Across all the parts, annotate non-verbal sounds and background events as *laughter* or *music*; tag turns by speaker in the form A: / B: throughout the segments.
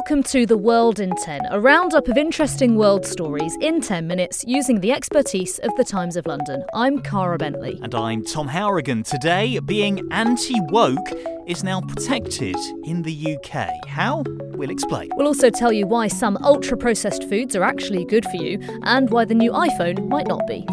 A: Welcome to The World in 10, a roundup of interesting world stories in 10 minutes using the expertise of the Times of London. I'm Cara Bentley.
B: And I'm Tom Harrigan. Today, being anti woke is now protected in the UK. How? We'll explain.
A: We'll also tell you why some ultra processed foods are actually good for you and why the new iPhone might not be.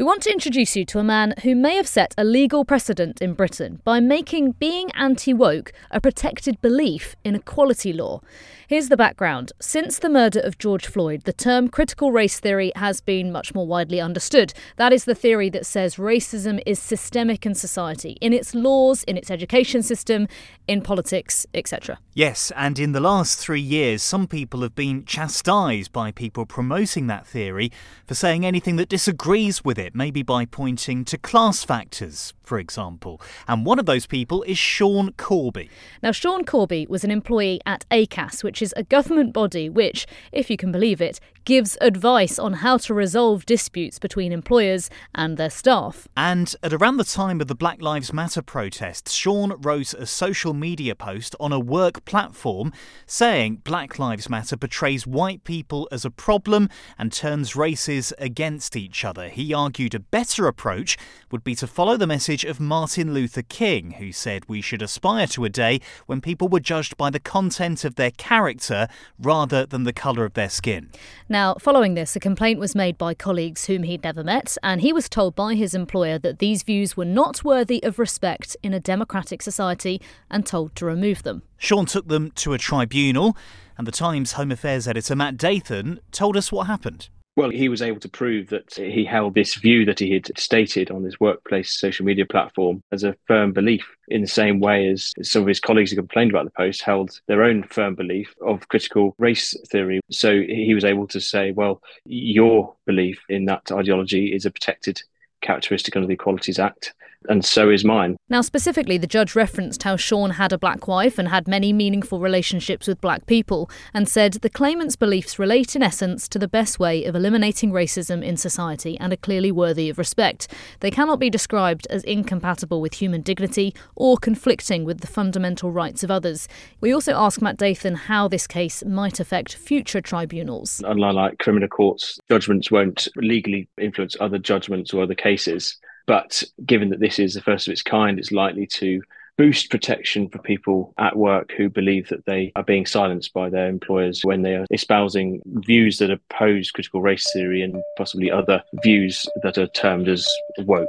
A: We want to introduce you to a man who may have set a legal precedent in Britain by making being anti woke a protected belief in equality law. Here's the background. Since the murder of George Floyd, the term critical race theory has been much more widely understood. That is the theory that says racism is systemic in society, in its laws, in its education system, in politics, etc.
B: Yes, and in the last three years, some people have been chastised by people promoting that theory for saying anything that disagrees with it, maybe by pointing to class factors, for example. And one of those people is Sean Corby.
A: Now, Sean Corby was an employee at ACAS, which is a government body which, if you can believe it, gives advice on how to resolve disputes between employers and their staff.
B: And at around the time of the Black Lives Matter protests, Sean wrote a social media post on a work platform saying Black Lives Matter portrays white people as a problem and turns races against each other. He argued a better approach would be to follow the message of Martin Luther King, who said we should aspire to a day when people were judged by the content of their character rather than the colour of their skin.
A: Now, following this, a complaint was made by colleagues whom he'd never met, and he was told by his employer that these views were not worthy of respect in a democratic society and told to remove them.
B: Sean took them to a tribunal, and the Times Home Affairs editor Matt Dathan told us what happened.
C: Well, he was able to prove that he held this view that he had stated on his workplace social media platform as a firm belief, in the same way as some of his colleagues who complained about the post held their own firm belief of critical race theory. So he was able to say, well, your belief in that ideology is a protected characteristic under the Equalities Act and so is mine.
A: Now, specifically, the judge referenced how Sean had a black wife and had many meaningful relationships with black people, and said the claimant's beliefs relate in essence to the best way of eliminating racism in society and are clearly worthy of respect. They cannot be described as incompatible with human dignity or conflicting with the fundamental rights of others. We also asked Matt Dathan how this case might affect future tribunals.
C: Unlike criminal courts, judgments won't legally influence other judgments or other cases. But given that this is the first of its kind, it's likely to boost protection for people at work who believe that they are being silenced by their employers when they are espousing views that oppose critical race theory and possibly other views that are termed as woke.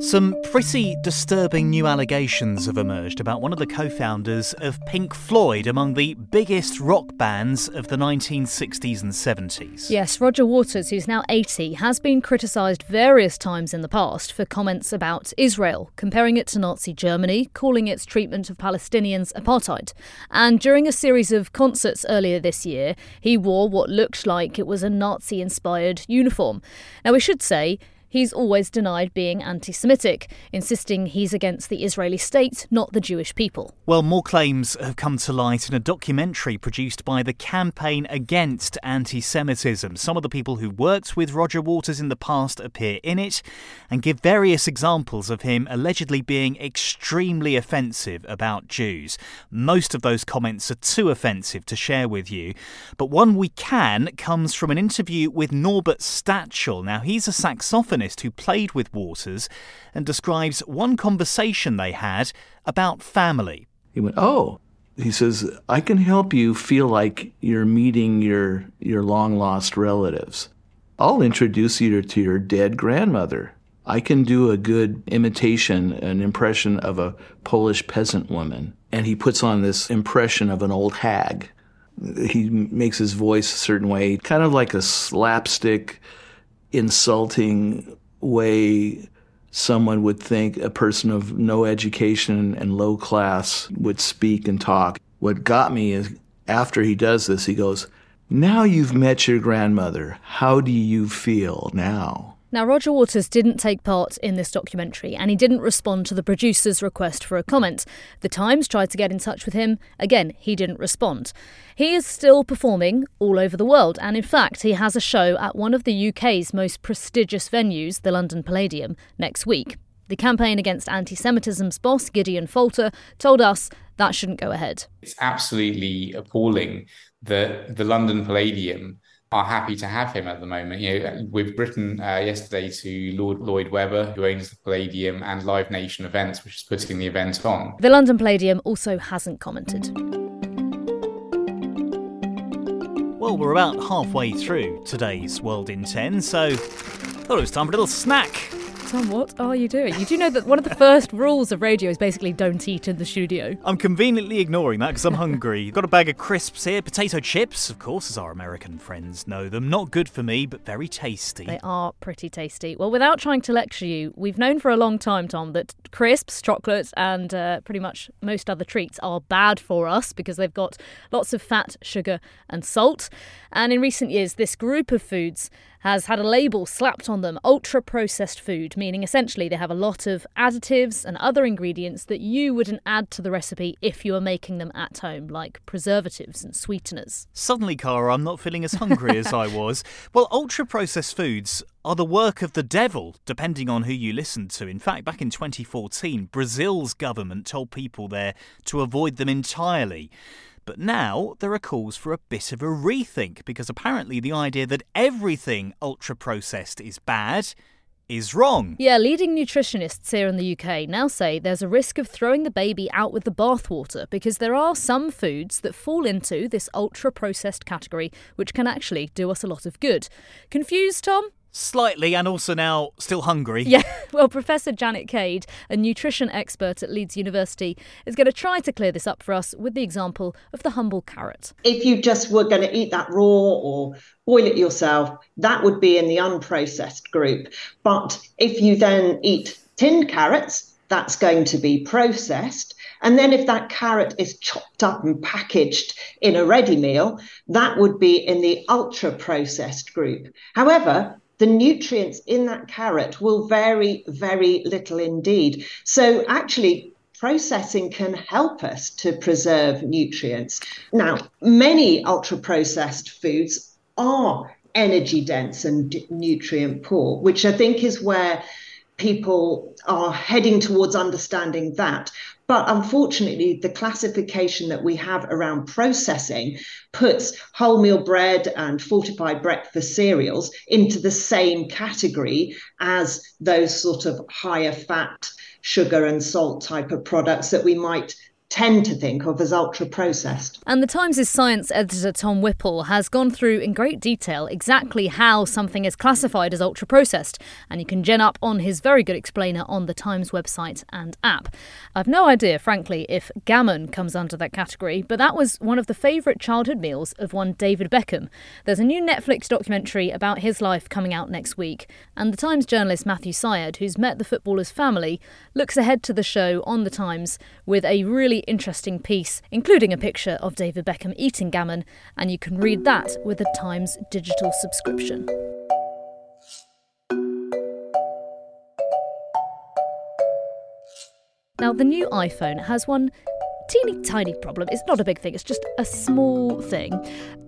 B: Some pretty disturbing new allegations have emerged about one of the co founders of Pink Floyd, among the biggest rock bands of the 1960s and 70s.
A: Yes, Roger Waters, who's now 80, has been criticised various times in the past for comments about Israel, comparing it to Nazi Germany, calling its treatment of Palestinians apartheid. And during a series of concerts earlier this year, he wore what looked like it was a Nazi inspired uniform. Now, we should say, he's always denied being anti Semitic, insisting he's against the Israeli state, not the Jewish people.
B: Well, more claims have come to light in a documentary produced by the Campaign Against Anti Semitism. Some of the people who worked with Roger Waters in the past appear in it and give various examples of him allegedly being extremely offensive about Jews. Most of those comments are too offensive to share with you, but one we can comes from an interview with Norbert Stachel. Now, he's a saxophonist who played with Waters and describes one conversation they had about family.
D: He went, Oh, he says, I can help you feel like you're meeting your, your long lost relatives. I'll introduce you to your dead grandmother. I can do a good imitation, an impression of a Polish peasant woman. And he puts on this impression of an old hag. He makes his voice a certain way, kind of like a slapstick, insulting way someone would think a person of no education and low class would speak and talk. What got me is after he does this, he goes, Now you've met your grandmother. How do you feel now?
A: Now, Roger Waters didn't take part in this documentary and he didn't respond to the producer's request for a comment. The Times tried to get in touch with him. Again, he didn't respond. He is still performing all over the world, and in fact, he has a show at one of the UK's most prestigious venues, the London Palladium, next week. The campaign against anti Semitism's boss, Gideon Falter, told us that shouldn't go ahead.
E: It's absolutely appalling that the London Palladium are happy to have him at the moment. You know, we've written uh, yesterday to Lord Lloyd Webber, who owns the Palladium, and Live Nation Events, which is putting the event on.
A: The London Palladium also hasn't commented.
B: Well, we're about halfway through today's World in 10, so I thought it was time for a little snack.
A: Tom, what are you doing? You do know that one of the first rules of radio is basically don't eat in the studio.
B: I'm conveniently ignoring that because I'm hungry. Got a bag of crisps here, potato chips, of course, as our American friends know them. Not good for me, but very tasty.
A: They are pretty tasty. Well, without trying to lecture you, we've known for a long time, Tom, that crisps, chocolates, and uh, pretty much most other treats are bad for us because they've got lots of fat, sugar, and salt. And in recent years, this group of foods has had a label slapped on them ultra processed food, meaning essentially they have a lot of additives and other ingredients that you wouldn't add to the recipe if you were making them at home, like preservatives and sweeteners.
B: Suddenly, Cara, I'm not feeling as hungry as I *laughs* was. Well, ultra processed foods are the work of the devil, depending on who you listen to. In fact, back in 2014, Brazil's government told people there to avoid them entirely. But now there are calls for a bit of a rethink because apparently the idea that everything ultra processed is bad is wrong.
A: Yeah, leading nutritionists here in the UK now say there's a risk of throwing the baby out with the bathwater because there are some foods that fall into this ultra processed category which can actually do us a lot of good. Confused, Tom?
B: Slightly, and also now still hungry.
A: Yeah, *laughs* well, Professor Janet Cade, a nutrition expert at Leeds University, is going to try to clear this up for us with the example of the humble carrot.
F: If you just were going to eat that raw or boil it yourself, that would be in the unprocessed group. But if you then eat tinned carrots, that's going to be processed. And then if that carrot is chopped up and packaged in a ready meal, that would be in the ultra processed group. However, the nutrients in that carrot will vary very little indeed. So, actually, processing can help us to preserve nutrients. Now, many ultra processed foods are energy dense and nutrient poor, which I think is where people are heading towards understanding that. But unfortunately, the classification that we have around processing puts wholemeal bread and fortified breakfast cereals into the same category as those sort of higher fat, sugar, and salt type of products that we might tend to think of as ultra processed.
A: And the Times' science editor Tom Whipple has gone through in great detail exactly how something is classified as ultra processed, and you can gen up on his very good explainer on the Times website and app. I've no idea, frankly, if gammon comes under that category, but that was one of the favourite childhood meals of one David Beckham. There's a new Netflix documentary about his life coming out next week, and the Times journalist Matthew Syed, who's met the footballer's family, looks ahead to the show on the Times with a really really interesting piece, including a picture of David Beckham eating gammon, and you can read that with a Times digital subscription. Now, the new iPhone has one teeny tiny problem. It's not a big thing, it's just a small thing.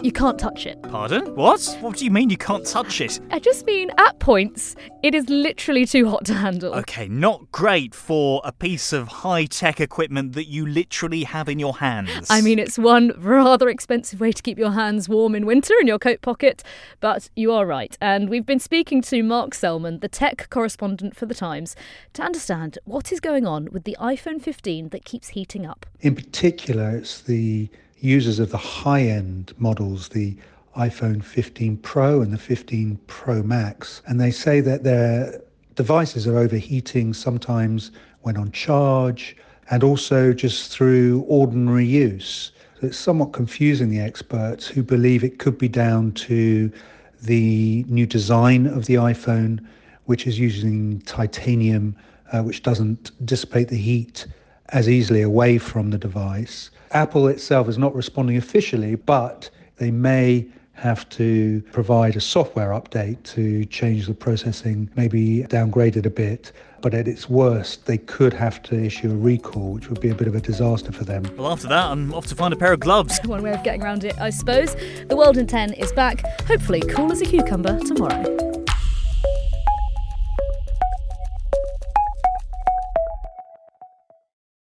A: You can't touch it.
B: Pardon? What? What do you mean you can't touch it?
A: I just mean at points, it is literally too hot to handle.
B: Okay, not great for a piece of high tech equipment that you literally have in your hands.
A: I mean, it's one rather expensive way to keep your hands warm in winter in your coat pocket, but you are right. And we've been speaking to Mark Sellman, the tech correspondent for The Times, to understand what is going on with the iPhone 15 that keeps heating up.
G: In particular, it's the users of the high end models, the iPhone 15 Pro and the 15 Pro Max, and they say that their devices are overheating sometimes when on charge and also just through ordinary use. So it's somewhat confusing the experts who believe it could be down to the new design of the iPhone, which is using titanium, uh, which doesn't dissipate the heat as easily away from the device. Apple itself is not responding officially, but they may have to provide a software update to change the processing, maybe downgrade it a bit. But at its worst, they could have to issue a recall, which would be a bit of a disaster for them.
B: Well, after that, I'm off to find a pair of gloves.
A: One way of getting around it, I suppose. The World in 10 is back, hopefully cool as a cucumber tomorrow.